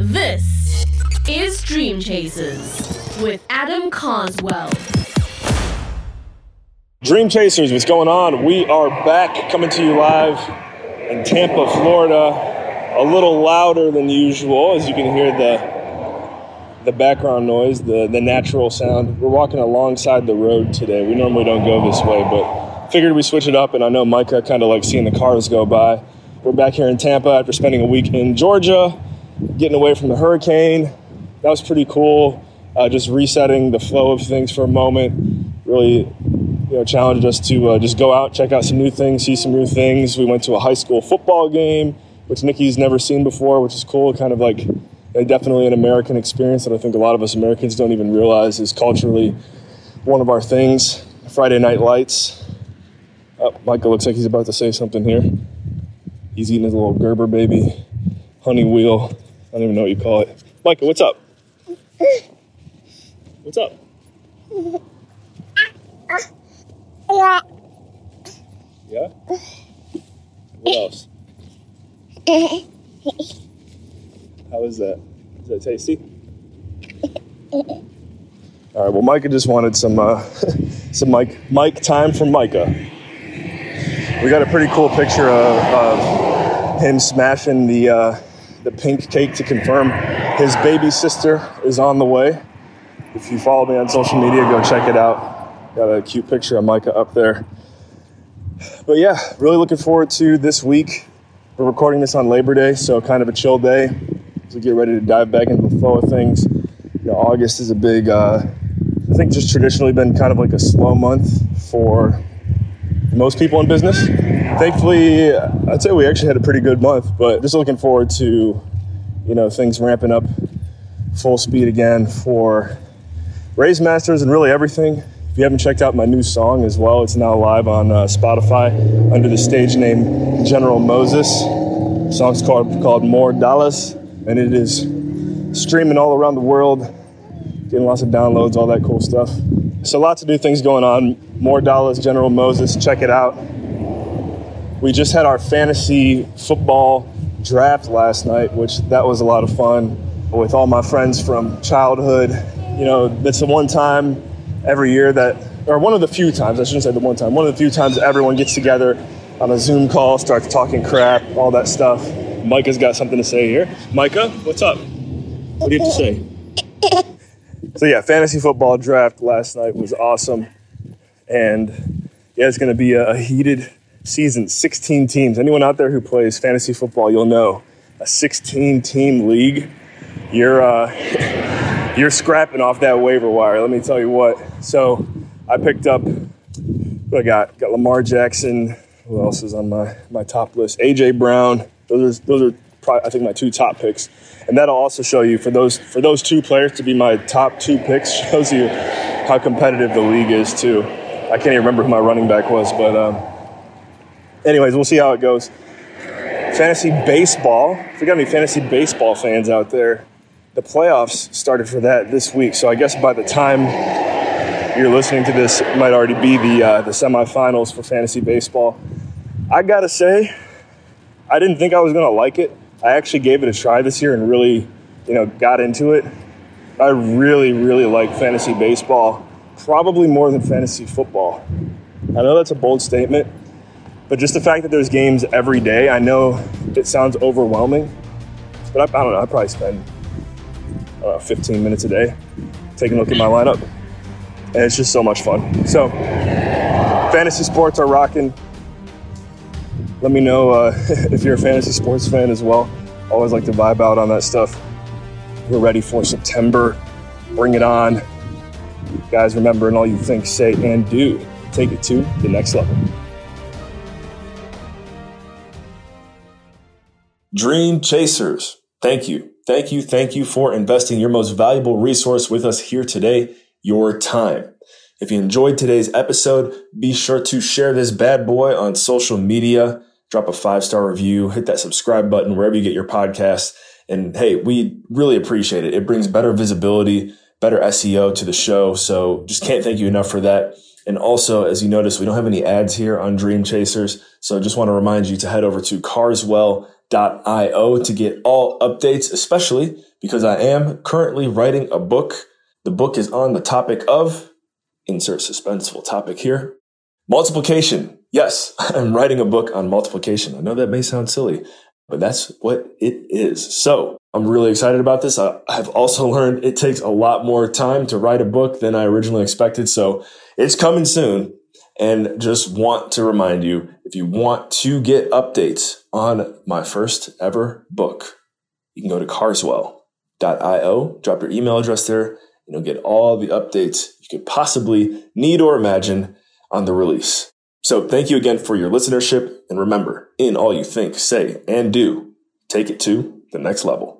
This is Dream Chasers with Adam Carswell. Dream Chasers, what's going on? We are back coming to you live in Tampa, Florida. A little louder than usual, as you can hear the the background noise, the, the natural sound. We're walking alongside the road today. We normally don't go this way, but figured we switch it up. And I know Micah kind of like seeing the cars go by. We're back here in Tampa after spending a week in Georgia, getting away from the hurricane. That was pretty cool. Uh, just resetting the flow of things for a moment. Really, you know, challenged us to uh, just go out, check out some new things, see some new things. We went to a high school football game, which Nikki's never seen before, which is cool. Kind of like definitely an American experience that I think a lot of us Americans don't even realize is culturally one of our things. Friday Night Lights. Oh, Micah looks like he's about to say something here. He's eating his little Gerber baby honey wheel. I don't even know what you call it. Micah, what's up? What's up? Yeah? What else? How is that? Is that tasty? All right. Well, Micah just wanted some uh, some Mike Mike time from Micah. We got a pretty cool picture of, of him smashing the uh, the pink cake to confirm his baby sister is on the way. If you follow me on social media, go check it out. Got a cute picture of Micah up there. But yeah, really looking forward to this week. We're recording this on Labor Day, so kind of a chill day as we get ready to dive back into the flow of things. You know, August is a big, uh, I think, just traditionally been kind of like a slow month for most people in business. Thankfully, I'd say we actually had a pretty good month, but just looking forward to, you know, things ramping up full speed again for Raise Masters and really everything. If you haven't checked out my new song as well, it's now live on uh, Spotify under the stage name General Moses. The song's called, called More Dallas and it is streaming all around the world, getting lots of downloads, all that cool stuff. So lots of new things going on. More Dallas, General Moses, check it out. We just had our fantasy football draft last night, which that was a lot of fun with all my friends from childhood. You know, it's the one time every year that, or one of the few times, I shouldn't say the one time, one of the few times everyone gets together on a Zoom call, starts talking crap, all that stuff. Micah's got something to say here. Micah, what's up? What do you have to say? So yeah, fantasy football draft last night was awesome, and yeah, it's going to be a, heated season. 16 teams. Anyone out there who plays fantasy football, you'll know a 16 team league. You're uh, you're scrapping off that waiver wire. Let me tell you what. So I picked up. What I got got Lamar Jackson. Who else is on my my top list? AJ Brown. Those are those are probably, I think my two top picks, and that'll also show you for those for those two players to be my top two picks shows you how competitive the league is too. I can't even remember who my running back was, but um, anyways, we'll see how it goes. Fantasy baseball. If we got any fantasy baseball fans out there, the playoffs started for that this week. So I guess by the time you're listening to this, it might already be the uh, the semifinals for fantasy baseball. I gotta say, I didn't think I was gonna like it. I actually gave it a try this year and really, you know, got into it. I really, really like fantasy baseball, probably more than fantasy football. I know that's a bold statement, but just the fact that there's games every day, I know it sounds overwhelming, but I, I don't know. I probably spend know, 15 minutes a day taking a look at my lineup, and it's just so much fun. So, fantasy sports are rocking. Let me know uh, if you're a fantasy sports fan as well. Always like to vibe out on that stuff. We're ready for September. Bring it on. Guys, remember, all you think, say, and do, take it to the next level. Dream Chasers, thank you. Thank you. Thank you for investing your most valuable resource with us here today, your time. If you enjoyed today's episode, be sure to share this bad boy on social media drop a five star review, hit that subscribe button wherever you get your podcasts. And hey, we really appreciate it. It brings better visibility, better SEO to the show. So just can't thank you enough for that. And also, as you notice, we don't have any ads here on Dream Chasers. So just want to remind you to head over to carswell.io to get all updates, especially because I am currently writing a book. The book is on the topic of, insert suspenseful topic here, multiplication. Yes, I'm writing a book on multiplication. I know that may sound silly, but that's what it is. So I'm really excited about this. I, have also learned it takes a lot more time to write a book than I originally expected. So it's coming soon. And just want to remind you if you want to get updates on my first ever book, you can go to carswell.io, drop your email address there, and you'll get all the updates you could possibly need or imagine on the release. So thank you again for your listenership. And remember, in all you think, say, and do, take it to the next level.